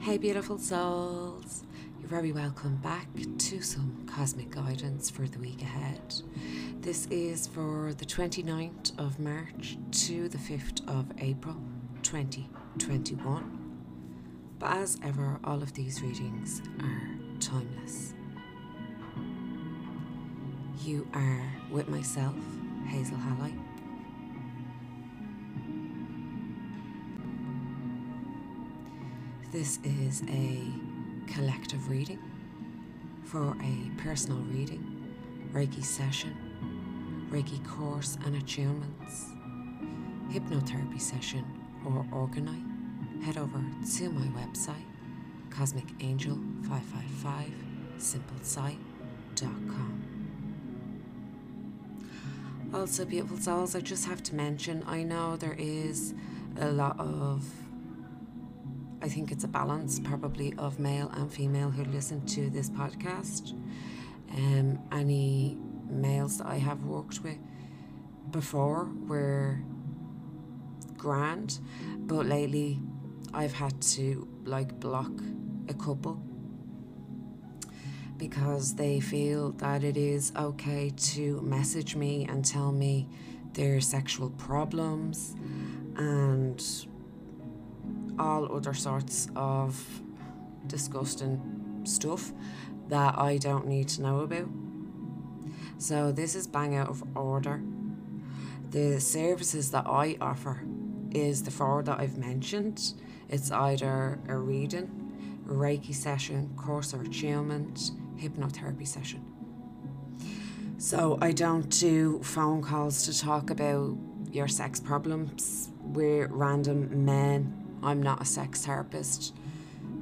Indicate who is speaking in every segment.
Speaker 1: Hey, beautiful souls. You're very welcome back to some cosmic guidance for the week ahead. This is for the 29th of March to the 5th of April 2021. But as ever, all of these readings are timeless. You are with myself, Hazel Halley. This is a collective reading for a personal reading, Reiki session, Reiki course and attunements, hypnotherapy session, or orgonite. Head over to my website, cosmicangel555simplesite.com. Also, beautiful souls, I just have to mention I know there is a lot of I think it's a balance, probably, of male and female who listen to this podcast. Um, any males that I have worked with before were grand, but lately I've had to like block a couple because they feel that it is okay to message me and tell me their sexual problems and all other sorts of disgusting stuff that I don't need to know about. So, this is bang out of order. The services that I offer is the four that I've mentioned. It's either a reading, a Reiki session, course or attunement, hypnotherapy session. So, I don't do phone calls to talk about your sex problems with random men I'm not a sex therapist.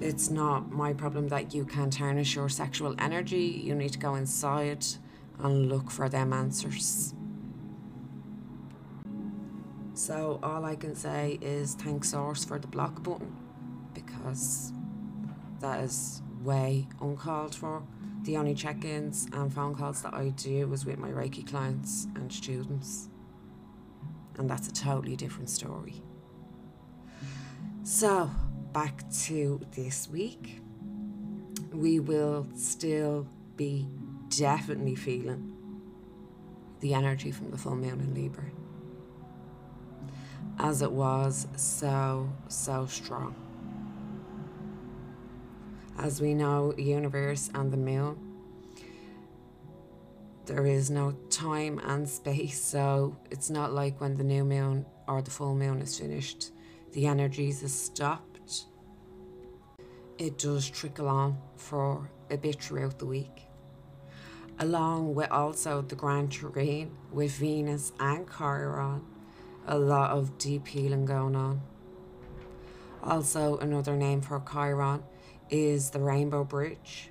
Speaker 1: It's not my problem that you can't harness your sexual energy. You need to go inside and look for them answers. So, all I can say is thank Source for the block button because that is way uncalled for. The only check ins and phone calls that I do is with my Reiki clients and students, and that's a totally different story. So, back to this week. We will still be definitely feeling the energy from the full moon in Libra. As it was so, so strong. As we know, universe and the moon, there is no time and space, so it's not like when the new moon or the full moon is finished the energies is stopped, it does trickle on for a bit throughout the week. Along with also the grand trine with Venus and Chiron, a lot of deep healing going on. Also, another name for Chiron is the Rainbow Bridge.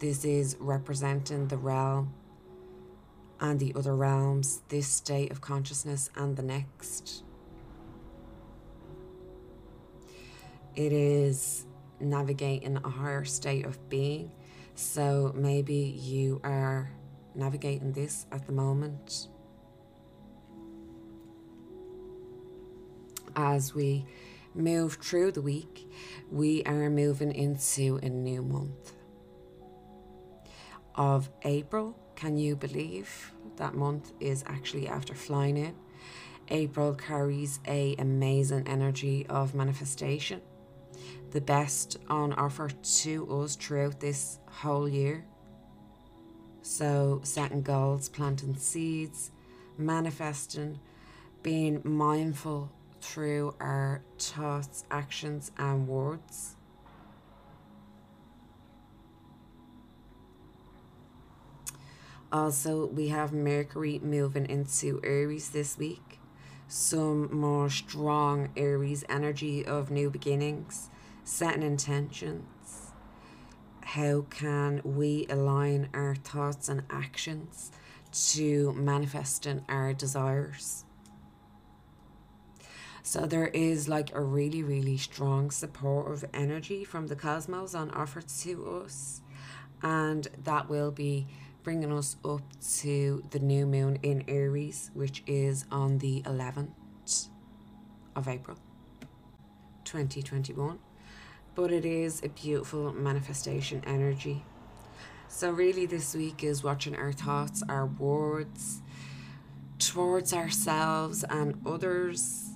Speaker 1: This is representing the realm and the other realms, this state of consciousness and the next. It is navigating a higher state of being. So maybe you are navigating this at the moment. As we move through the week, we are moving into a new month of April. Can you believe that month is actually after flying in? April carries a amazing energy of manifestation the best on offer to us throughout this whole year. So, setting goals, planting seeds, manifesting, being mindful through our thoughts, actions, and words. Also, we have Mercury moving into Aries this week. Some more strong Aries energy of new beginnings setting intentions. How can we align our thoughts and actions to manifesting our desires? So there is like a really, really strong supportive energy from the cosmos on offer to us, and that will be bringing us up to the new moon in Aries, which is on the 11th of April 2021. But it is a beautiful manifestation energy. So, really, this week is watching our thoughts, our words towards ourselves and others,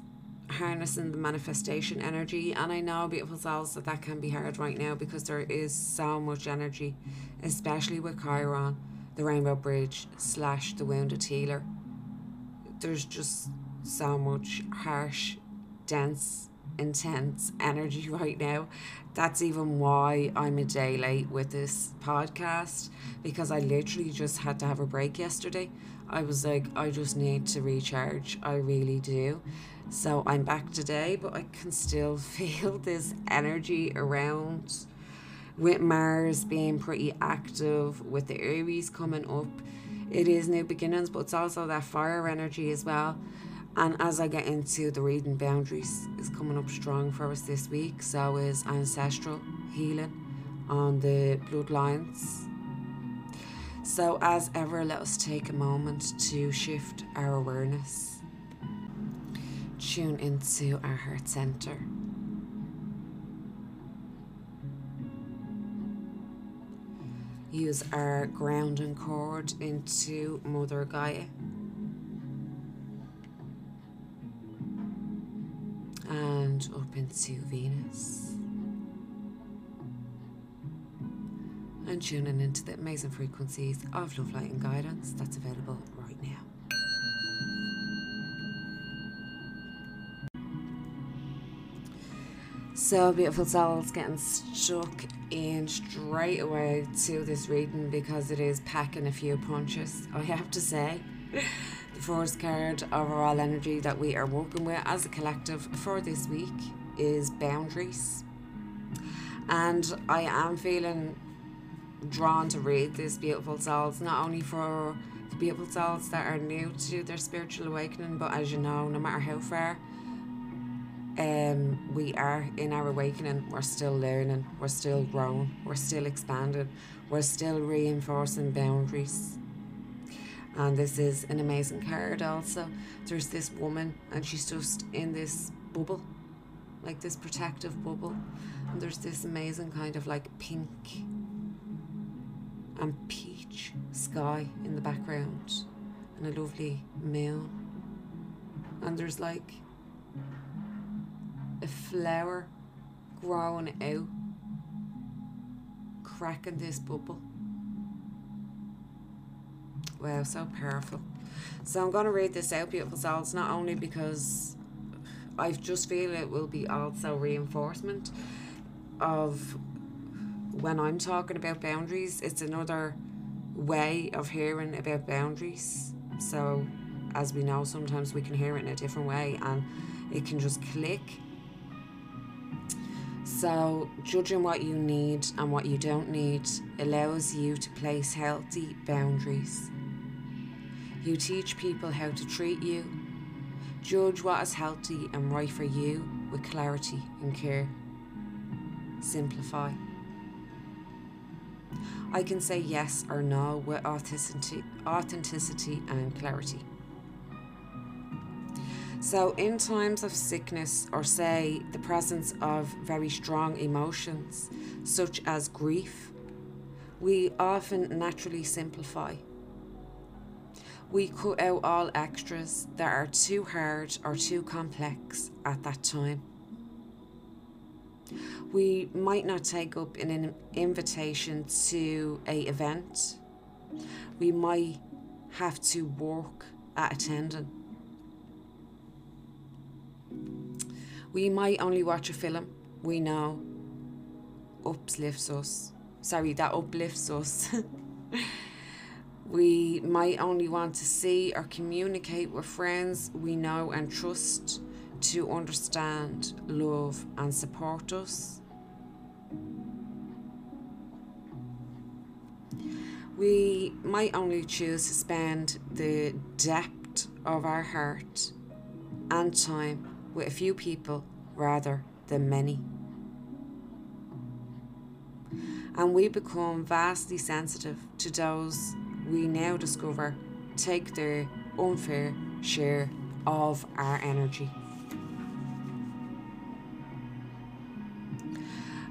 Speaker 1: harnessing the manifestation energy. And I know, beautiful souls, that that can be hard right now because there is so much energy, especially with Chiron, the Rainbow Bridge, slash the Wounded Healer. There's just so much harsh, dense intense energy right now. That's even why I'm a day late with this podcast because I literally just had to have a break yesterday. I was like, I just need to recharge. I really do. So I'm back today, but I can still feel this energy around with Mars being pretty active, with the Aries coming up. It is new beginnings, but it's also that fire energy as well. And as I get into the reading boundaries is coming up strong for us this week, so is ancestral healing on the bloodlines. So as ever, let us take a moment to shift our awareness. Tune into our heart center. Use our grounding cord into Mother Gaia. Into Venus. And tuning into the amazing frequencies of love, light, and guidance that's available right now. So, beautiful souls getting stuck in straight away to this reading because it is packing a few punches, I have to say. the first card overall energy that we are working with as a collective for this week is boundaries. And I am feeling drawn to read this beautiful souls, not only for the beautiful souls that are new to their spiritual awakening, but as you know, no matter how far um, we are in our awakening, we're still learning, we're still growing, we're still expanding, we're still reinforcing boundaries. And this is an amazing card also. There's this woman and she's just in this bubble like this protective bubble. And there's this amazing kind of like pink and peach sky in the background and a lovely moon. And there's like a flower growing out cracking this bubble. Wow, so powerful. So I'm going to read this out, beautiful souls, not only because I just feel it will be also reinforcement of when I'm talking about boundaries, it's another way of hearing about boundaries. So, as we know, sometimes we can hear it in a different way and it can just click. So, judging what you need and what you don't need allows you to place healthy boundaries. You teach people how to treat you. Judge what is healthy and right for you with clarity and care. Simplify. I can say yes or no with authenticity, authenticity and clarity. So, in times of sickness, or say the presence of very strong emotions, such as grief, we often naturally simplify we cut out all extras that are too hard or too complex at that time. We might not take up an invitation to a event. We might have to work at attending. We might only watch a film we know uplifts us. Sorry, that uplifts us. We might only want to see or communicate with friends we know and trust to understand, love, and support us. We might only choose to spend the depth of our heart and time with a few people rather than many. And we become vastly sensitive to those we now discover take their unfair share of our energy.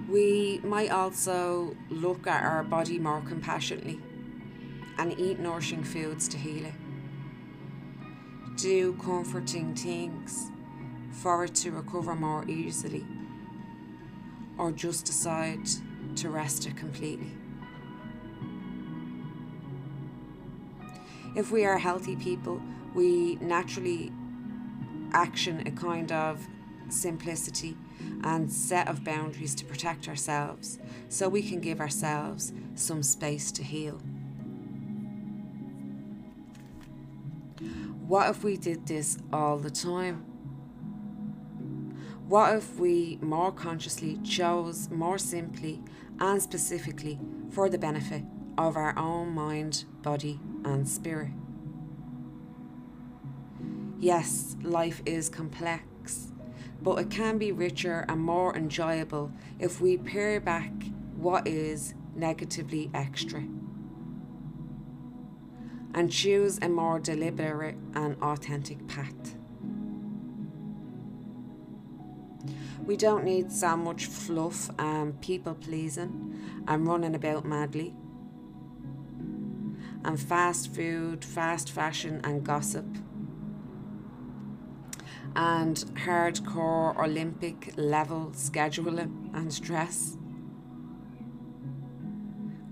Speaker 1: We might also look at our body more compassionately and eat nourishing foods to heal it. Do comforting things for it to recover more easily, or just decide to rest it completely. If we are healthy people, we naturally action a kind of simplicity and set of boundaries to protect ourselves so we can give ourselves some space to heal. What if we did this all the time? What if we more consciously chose more simply and specifically for the benefit of our own mind, body, and spirit? Yes, life is complex, but it can be richer and more enjoyable if we pare back what is negatively extra and choose a more deliberate and authentic path. We don't need so much fluff and people pleasing and running about madly. And fast food, fast fashion, and gossip and hardcore Olympic level scheduling and stress.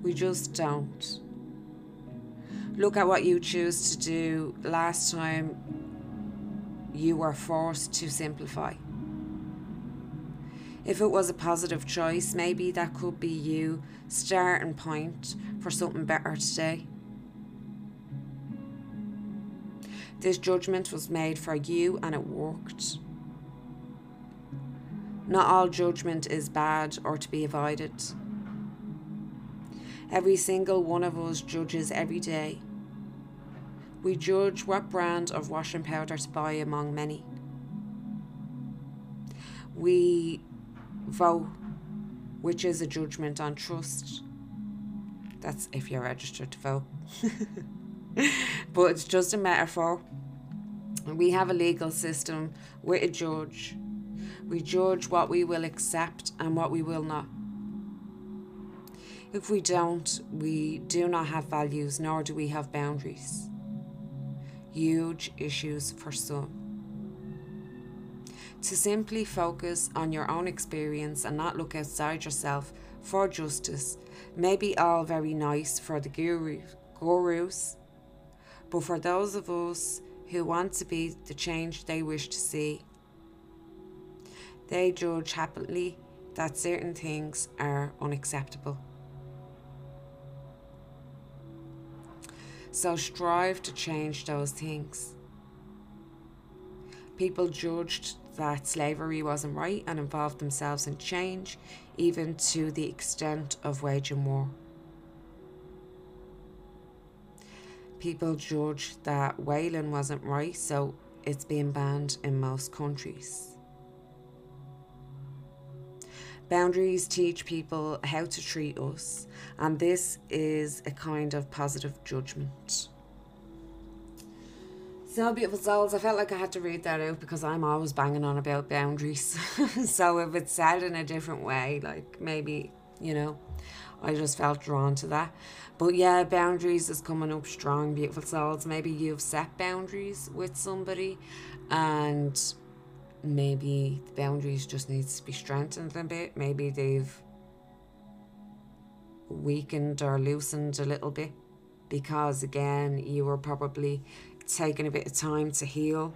Speaker 1: We just don't. Look at what you choose to do last time you were forced to simplify. If it was a positive choice, maybe that could be you starting point for something better today. This judgment was made for you and it worked. Not all judgment is bad or to be avoided. Every single one of us judges every day. We judge what brand of washing powder to buy among many. We vote, which is a judgment on trust. That's if you're registered to vote. but it's just a metaphor. We have a legal system with a judge. We judge what we will accept and what we will not. If we don't, we do not have values, nor do we have boundaries. Huge issues for some. To simply focus on your own experience and not look outside yourself for justice may be all very nice for the guru, gurus, but for those of us who want to be the change they wish to see, they judge happily that certain things are unacceptable. So strive to change those things. People judged that slavery wasn't right and involved themselves in change, even to the extent of waging war. People judge that whaling wasn't right, so it's being banned in most countries. Boundaries teach people how to treat us, and this is a kind of positive judgment. So, beautiful souls, I felt like I had to read that out because I'm always banging on about boundaries. so, if it's said in a different way, like maybe, you know, I just felt drawn to that. But yeah, boundaries is coming up strong, beautiful souls. Maybe you've set boundaries with somebody and maybe the boundaries just needs to be strengthened a bit. Maybe they've weakened or loosened a little bit because again you were probably taking a bit of time to heal.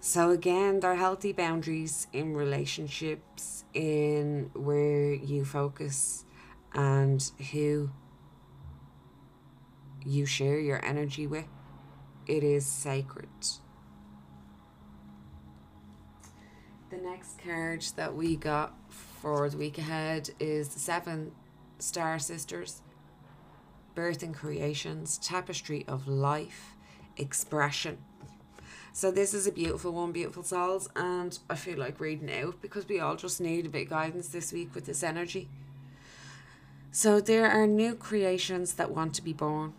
Speaker 1: So again, they're healthy boundaries in relationships, in where you focus and who you share your energy with. It is sacred. The next card that we got for the week ahead is the Seven Star Sisters, Birth and Creations, Tapestry of Life, Expression. So this is a beautiful one, beautiful souls, and I feel like reading out because we all just need a bit of guidance this week with this energy. So there are new creations that want to be born,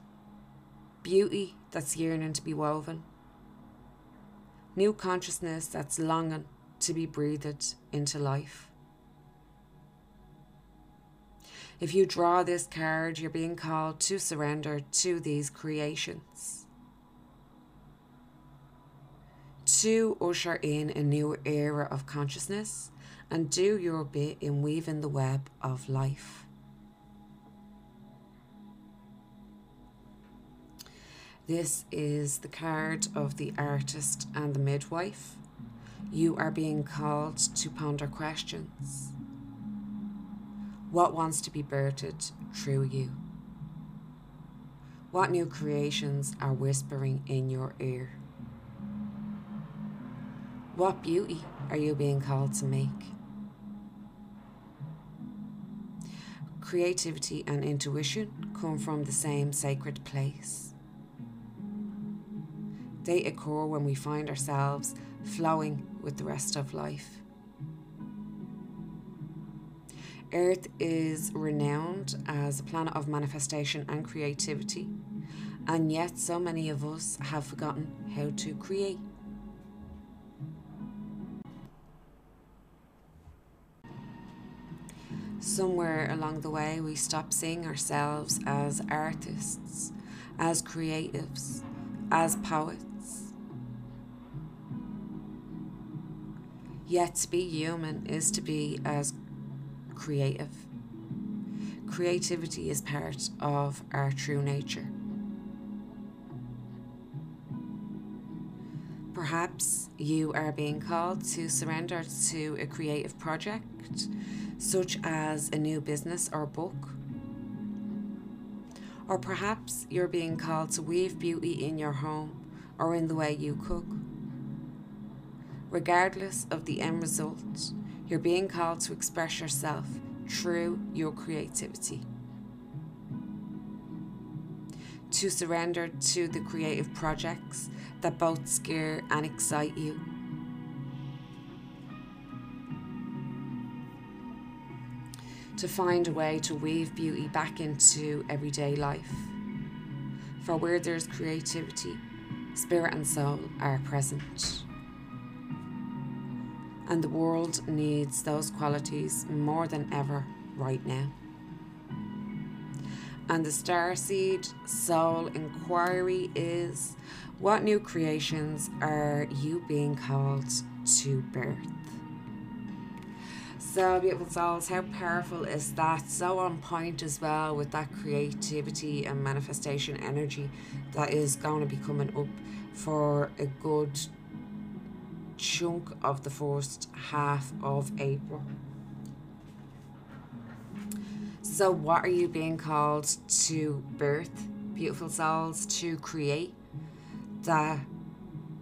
Speaker 1: beauty that's yearning to be woven, new consciousness that's longing to be breathed into life. If you draw this card, you're being called to surrender to these creations. To usher in a new era of consciousness and do your bit in weaving the web of life. This is the card of the artist and the midwife. You are being called to ponder questions. What wants to be birthed through you? What new creations are whispering in your ear? What beauty are you being called to make? Creativity and intuition come from the same sacred place. They occur when we find ourselves flowing with the rest of life. Earth is renowned as a planet of manifestation and creativity, and yet so many of us have forgotten how to create. Somewhere along the way, we stop seeing ourselves as artists, as creatives, as poets. Yet to be human is to be as creative. Creativity is part of our true nature. Perhaps you are being called to surrender to a creative project, such as a new business or book. Or perhaps you're being called to weave beauty in your home or in the way you cook. Regardless of the end result, you're being called to express yourself through your creativity. To surrender to the creative projects that both scare and excite you. To find a way to weave beauty back into everyday life. For where there's creativity, spirit and soul are present and the world needs those qualities more than ever right now. And the Starseed Soul Inquiry is what new creations are you being called to birth? So, beautiful souls, how powerful is that? So on point as well with that creativity and manifestation energy that is going to be coming up for a good chunk of the first half of April. So, what are you being called to birth, beautiful souls, to create that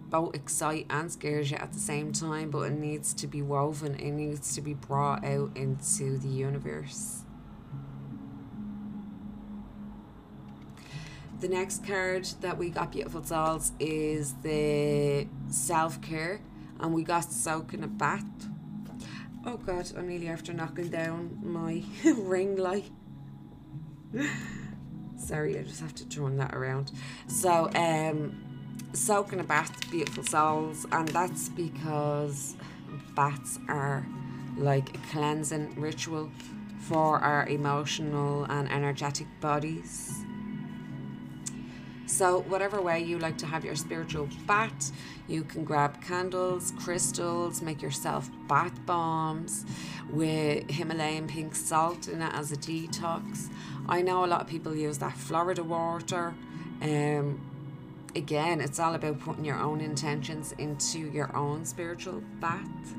Speaker 1: both excite and scares you at the same time, but it needs to be woven, it needs to be brought out into the universe. The next card that we got, beautiful souls, is the self care and we got soaking a bath. Oh god, I'm nearly after knocking down my ring light. Sorry, I just have to turn that around. So, um, soaking a bath, beautiful souls, and that's because baths are like a cleansing ritual for our emotional and energetic bodies. So, whatever way you like to have your spiritual bath, you can grab candles, crystals, make yourself bath bombs with Himalayan pink salt in it as a detox. I know a lot of people use that Florida water. Um, again, it's all about putting your own intentions into your own spiritual bath.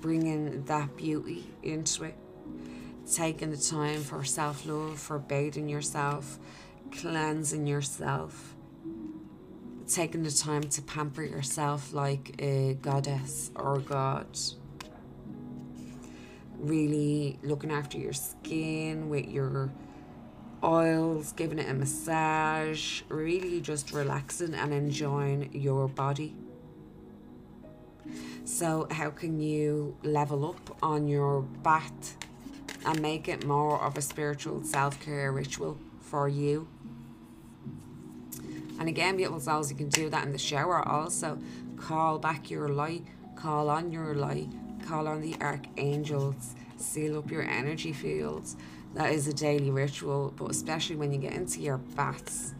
Speaker 1: Bringing that beauty into it taking the time for self love, for bathing yourself, cleansing yourself, taking the time to pamper yourself like a goddess or god. Really looking after your skin with your oils, giving it a massage, really just relaxing and enjoying your body. So, how can you level up on your bath and make it more of a spiritual self care ritual for you. And again, beautiful souls, you can do that in the shower also. Call back your light, call on your light, call on the archangels, seal up your energy fields. That is a daily ritual, but especially when you get into your baths,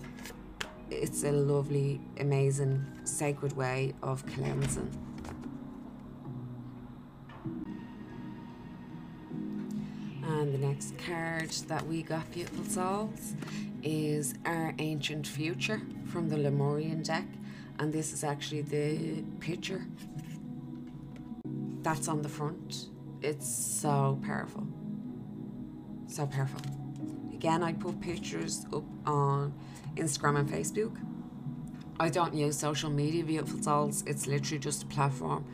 Speaker 1: it's a lovely, amazing, sacred way of cleansing. And the next card that we got, beautiful souls, is our ancient future from the Lemurian deck. And this is actually the picture that's on the front. It's so powerful. So powerful. Again, I put pictures up on Instagram and Facebook. I don't use social media, beautiful souls. It's literally just a platform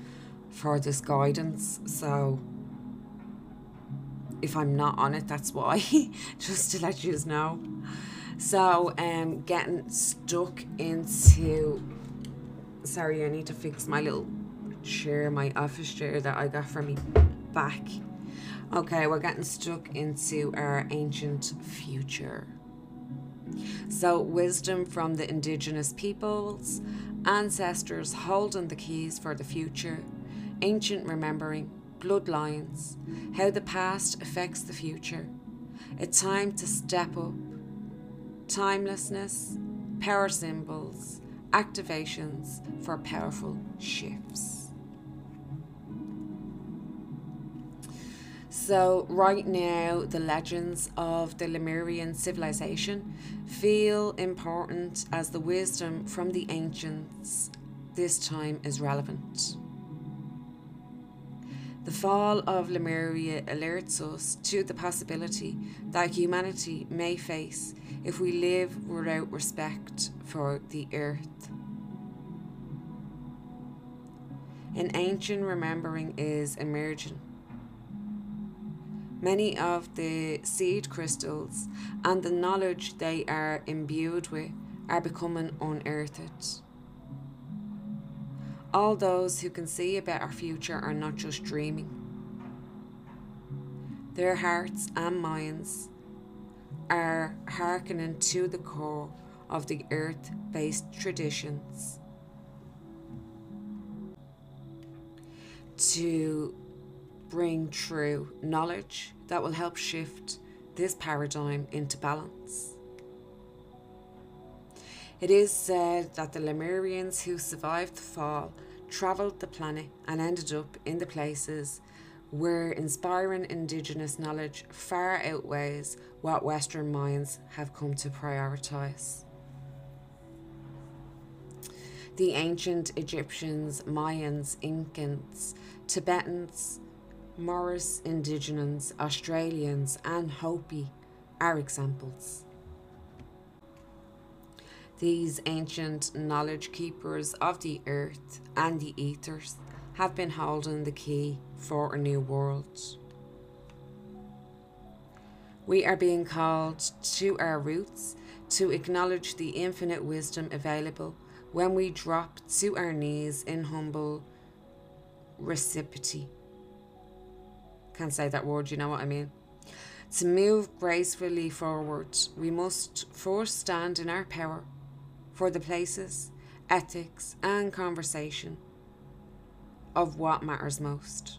Speaker 1: for this guidance. So if I'm not on it, that's why. just to let you know. So um getting stuck into sorry, I need to fix my little chair, my office chair that I got from me back. Okay, we're getting stuck into our ancient future. So, wisdom from the indigenous peoples, ancestors holding the keys for the future, ancient remembering, bloodlines, how the past affects the future. A time to step up, timelessness, power symbols, activations for powerful shifts. So, right now, the legends of the Lemurian civilization feel important as the wisdom from the ancients this time is relevant. The fall of Lemuria alerts us to the possibility that humanity may face if we live without respect for the earth. An ancient remembering is emerging Many of the seed crystals and the knowledge they are imbued with are becoming unearthed. All those who can see a better future are not just dreaming. Their hearts and minds are hearkening to the core of the earth based traditions to bring true knowledge that will help shift this paradigm into balance. It is said that the Lemurians who survived the fall travelled the planet and ended up in the places where inspiring indigenous knowledge far outweighs what Western minds have come to prioritise. The ancient Egyptians, Mayans, Incans, Tibetans, Maoris Indigenous, Australians, and Hopi are examples. These ancient knowledge keepers of the earth and the ethers have been holding the key for a new world. We are being called to our roots to acknowledge the infinite wisdom available when we drop to our knees in humble reciprocity can't say that word, you know what I mean? To move gracefully forward, we must first stand in our power for the places, ethics, and conversation of what matters most.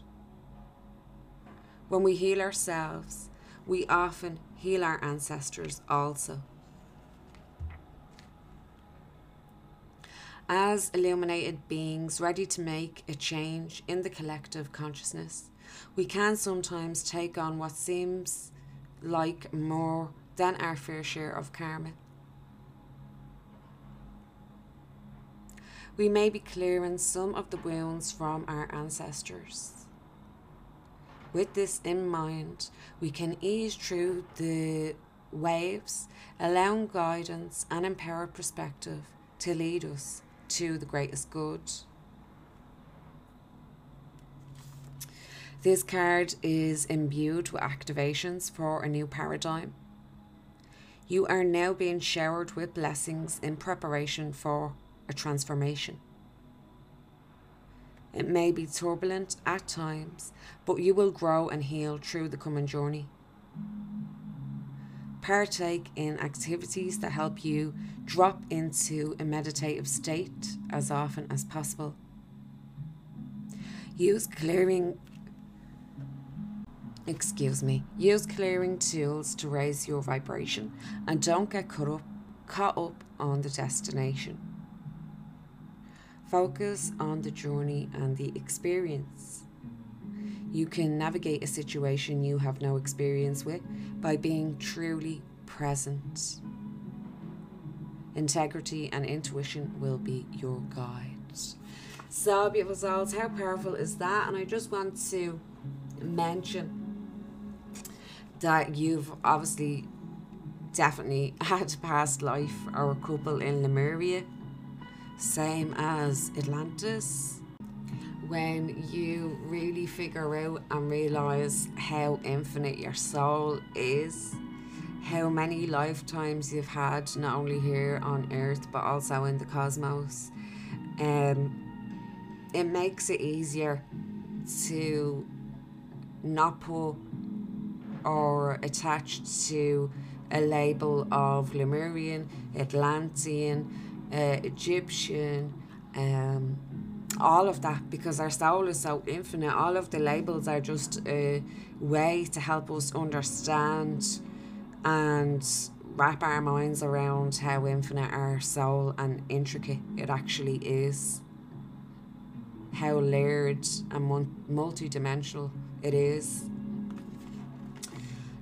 Speaker 1: When we heal ourselves, we often heal our ancestors also. As illuminated beings ready to make a change in the collective consciousness, we can sometimes take on what seems like more than our fair share of karma. We may be clearing some of the wounds from our ancestors. With this in mind, we can ease through the waves, allowing guidance and empowered perspective to lead us to the greatest good. This card is imbued with activations for a new paradigm. You are now being showered with blessings in preparation for a transformation. It may be turbulent at times, but you will grow and heal through the coming journey. Partake in activities that help you drop into a meditative state as often as possible. Use clearing excuse me, use clearing tools to raise your vibration and don't get caught up, caught up on the destination. Focus on the journey and the experience. You can navigate a situation you have no experience with by being truly present. Integrity and intuition will be your guides. So, beautiful souls, how powerful is that? And I just want to mention that you've obviously definitely had past life or a couple in Lemuria, same as Atlantis. When you really figure out and realize how infinite your soul is, how many lifetimes you've had, not only here on Earth but also in the cosmos, um, it makes it easier to not put or attached to a label of Lemurian, Atlantean, uh, Egyptian, um, all of that because our soul is so infinite. All of the labels are just a way to help us understand and wrap our minds around how infinite our soul and intricate it actually is. How layered and multi-dimensional it is.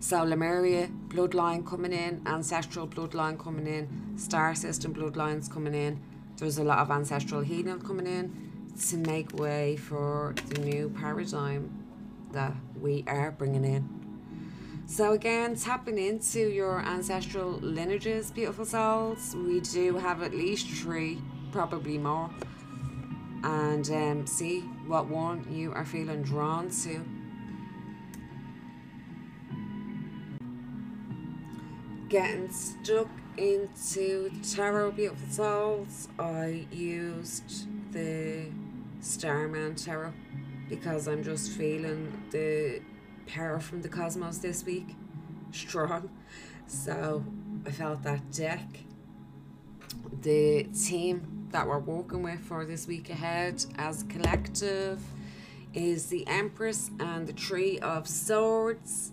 Speaker 1: So Lemuria bloodline coming in, ancestral bloodline coming in, star system bloodlines coming in. There's a lot of ancestral healing coming in to make way for the new paradigm that we are bringing in. So again, tapping into your ancestral lineages, beautiful souls. We do have at least three, probably more. And um, see what one you are feeling drawn to. Getting stuck into tarot, beautiful souls. I used the Starman Tarot because I'm just feeling the power from the cosmos this week strong. So I felt that deck. The team that we're working with for this week ahead as collective is the Empress and the Three of Swords.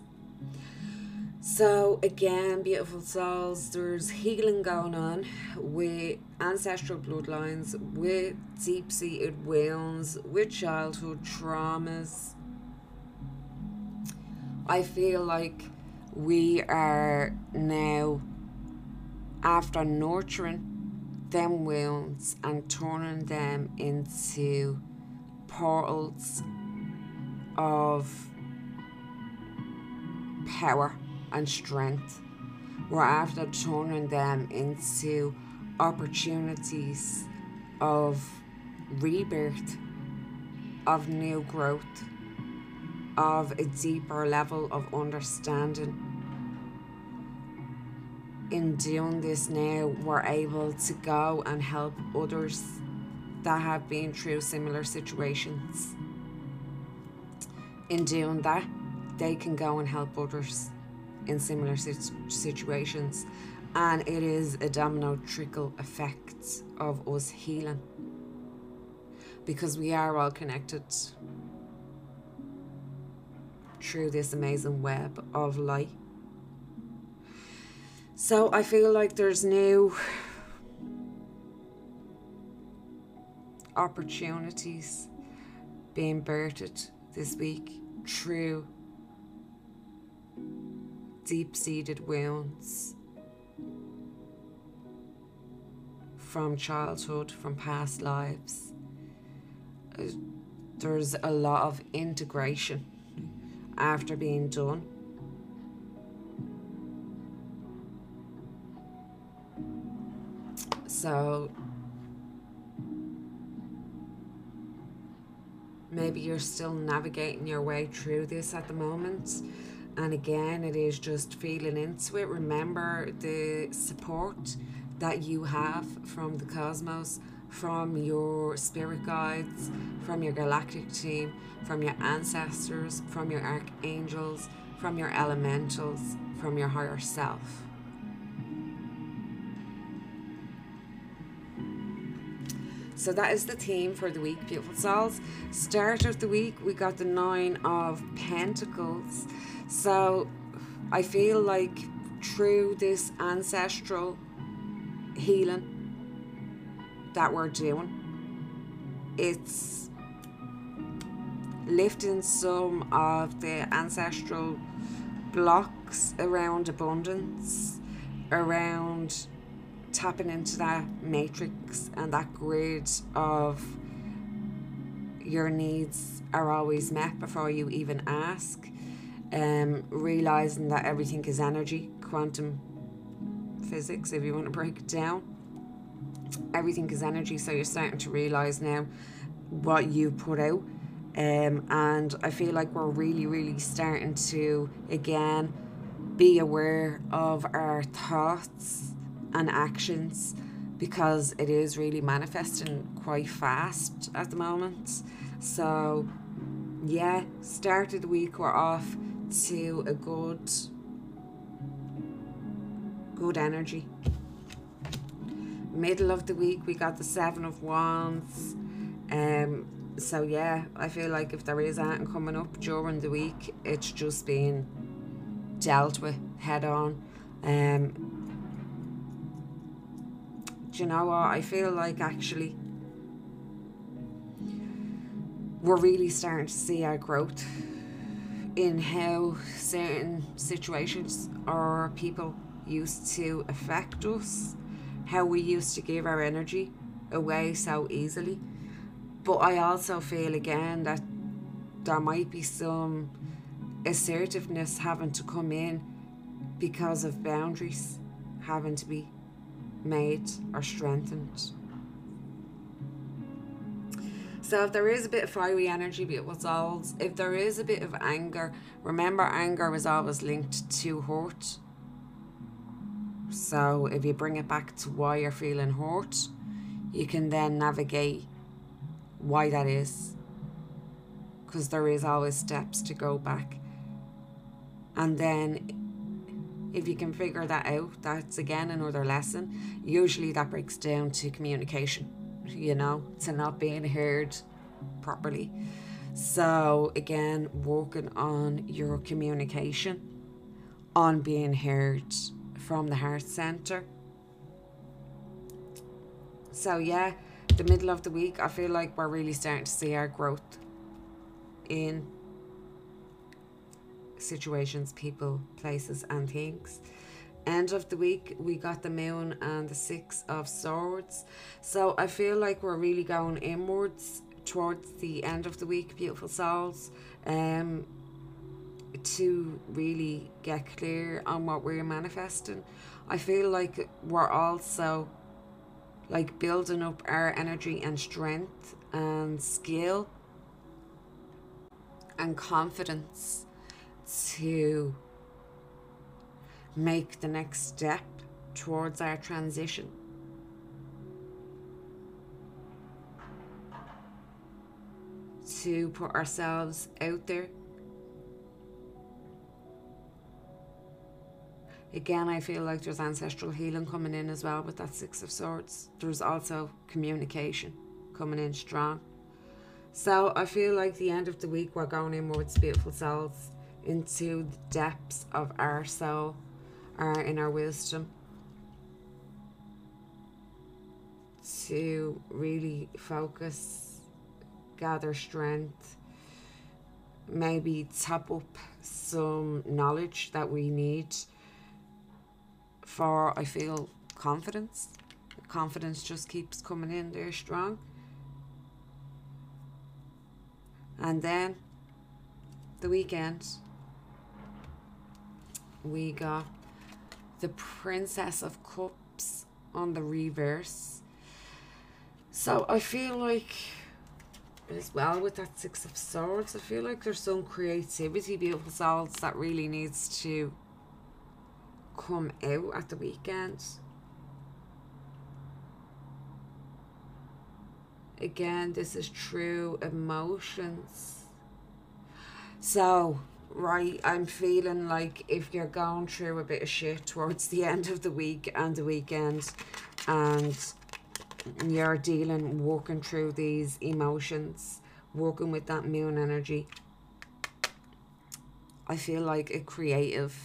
Speaker 1: So, again, beautiful souls, there's healing going on with ancestral bloodlines, with deep seated wounds, with childhood traumas. I feel like we are now, after nurturing them wounds and turning them into portals of power and strength. We're after turning them into opportunities of rebirth, of new growth, of a deeper level of understanding. In doing this now, we're able to go and help others that have been through similar situations. In doing that, they can go and help others in similar situations, and it is a domino trickle effect of us healing because we are all connected through this amazing web of light. So I feel like there's new opportunities being birthed this week through deep seated wounds from childhood, from past lives. Uh, there's a lot of integration after being done. So maybe you're still navigating your way through this at the moment and again, it is just feeling into it. Remember the support that you have from the cosmos, from your spirit guides, from your galactic team, from your ancestors, from your archangels, from your elementals, from your higher self. So that is the theme for the week, beautiful souls. Start of the week, we got the Nine of Pentacles. So I feel like through this ancestral healing that we're doing, it's lifting some of the ancestral blocks around abundance, around tapping into that matrix and that grid of your needs are always met before you even ask. Um, realizing that everything is energy, quantum physics, if you want to break it down. Everything is energy, so you're starting to realize now what you put out. Um, and I feel like we're really, really starting to again be aware of our thoughts and actions because it is really manifesting quite fast at the moment. So, yeah, started the week, we're off to a good, good energy. Middle of the week, we got the Seven of Wands. Um, so yeah, I feel like if there is anything coming up during the week, it's just being dealt with head on. Um, do you know what? I feel like actually we're really starting to see our growth in how certain situations or people used to affect us, how we used to give our energy away so easily. But I also feel again that there might be some assertiveness having to come in because of boundaries having to be made or strengthened. So if there is a bit of fiery energy, be it all, if there is a bit of anger, remember anger was always linked to hurt. So if you bring it back to why you're feeling hurt, you can then navigate why that is. Because there is always steps to go back. And then if you can figure that out, that's again another lesson. Usually that breaks down to communication, you know, to not being heard properly. So, again, working on your communication, on being heard from the heart center. So, yeah, the middle of the week, I feel like we're really starting to see our growth in situations, people, places, and things. End of the week, we got the moon and the six of swords. So I feel like we're really going inwards towards the end of the week, beautiful souls. Um, to really get clear on what we're manifesting. I feel like we're also like building up our energy and strength and skill and confidence to make the next step towards our transition. To put ourselves out there. Again, I feel like there's ancestral healing coming in as well with that Six of Swords. There's also communication coming in strong. So I feel like the end of the week we're going in with beautiful souls into the depths of our soul, our inner wisdom, to really focus, gather strength, maybe tap up some knowledge that we need for, I feel, confidence. Confidence just keeps coming in there strong. And then the weekend we got the Princess of Cups on the reverse. So I feel like as well with that Six of Swords, I feel like there's some creativity, beautiful souls that really needs to come out at the weekend. Again, this is true emotions. So right, I'm feeling like if you're going through a bit of shit towards the end of the week and the weekend, and you're dealing, working through these emotions, working with that moon energy. I feel like a creative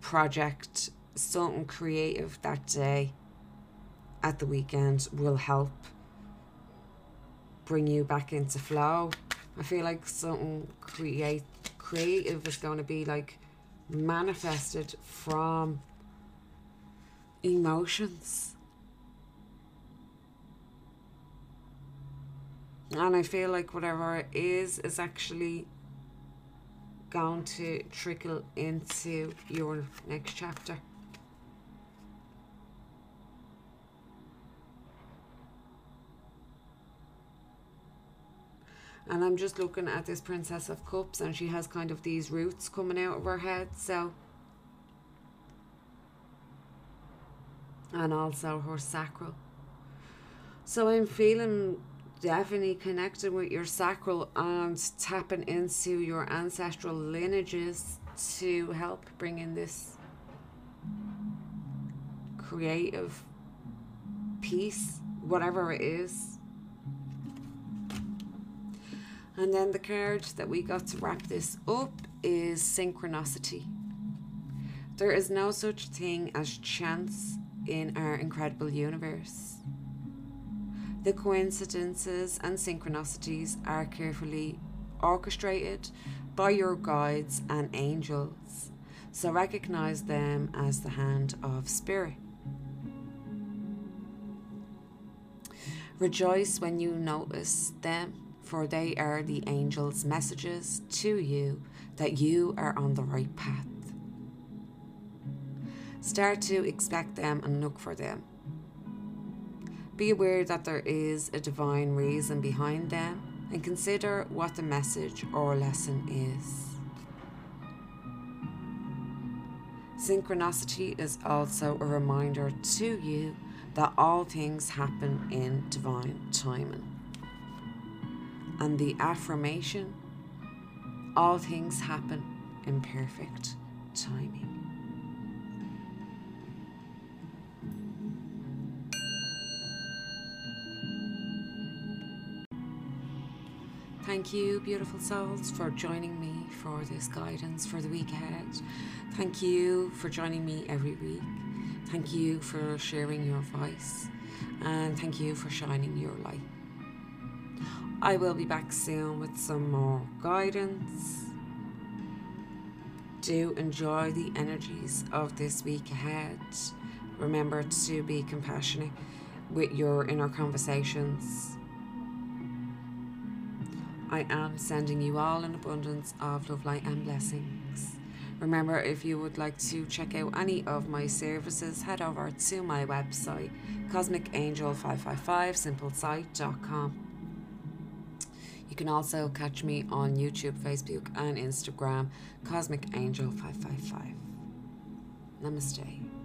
Speaker 1: project, something creative that day at the weekend will help bring you back into flow. I feel like something create creative is going to be like manifested from emotions. And I feel like whatever it is is actually going to trickle into your next chapter. And I'm just looking at this Princess of Cups and she has kind of these roots coming out of her head. So, and also her sacral. So I'm feeling definitely connecting with your sacral and tapping into your ancestral lineages to help bring in this creative piece, whatever it is. And then the card that we got to wrap this up is synchronicity. There is no such thing as chance in our incredible universe. The coincidences and synchronicities are carefully orchestrated by your guides and angels, so recognize them as the hand of spirit. Rejoice when you notice them for they are the angels' messages to you that you are on the right path. Start to expect them and look for them. Be aware that there is a divine reason behind them and consider what the message or lesson is. Synchronicity is also a reminder to you that all things happen in divine timing and the affirmation all things happen in perfect timing. Thank you, beautiful souls, for joining me for this guidance for the week ahead. Thank you for joining me every week. Thank you for sharing your voice. And thank you for shining your light. I will be back soon with some more guidance. Do enjoy the energies of this week ahead. Remember to be compassionate with your inner conversations. I am sending you all an abundance of love, light, and blessings. Remember, if you would like to check out any of my services, head over to my website, cosmicangel555simplesite.com. You can also catch me on YouTube, Facebook, and Instagram, Cosmic Angel 555. Namaste.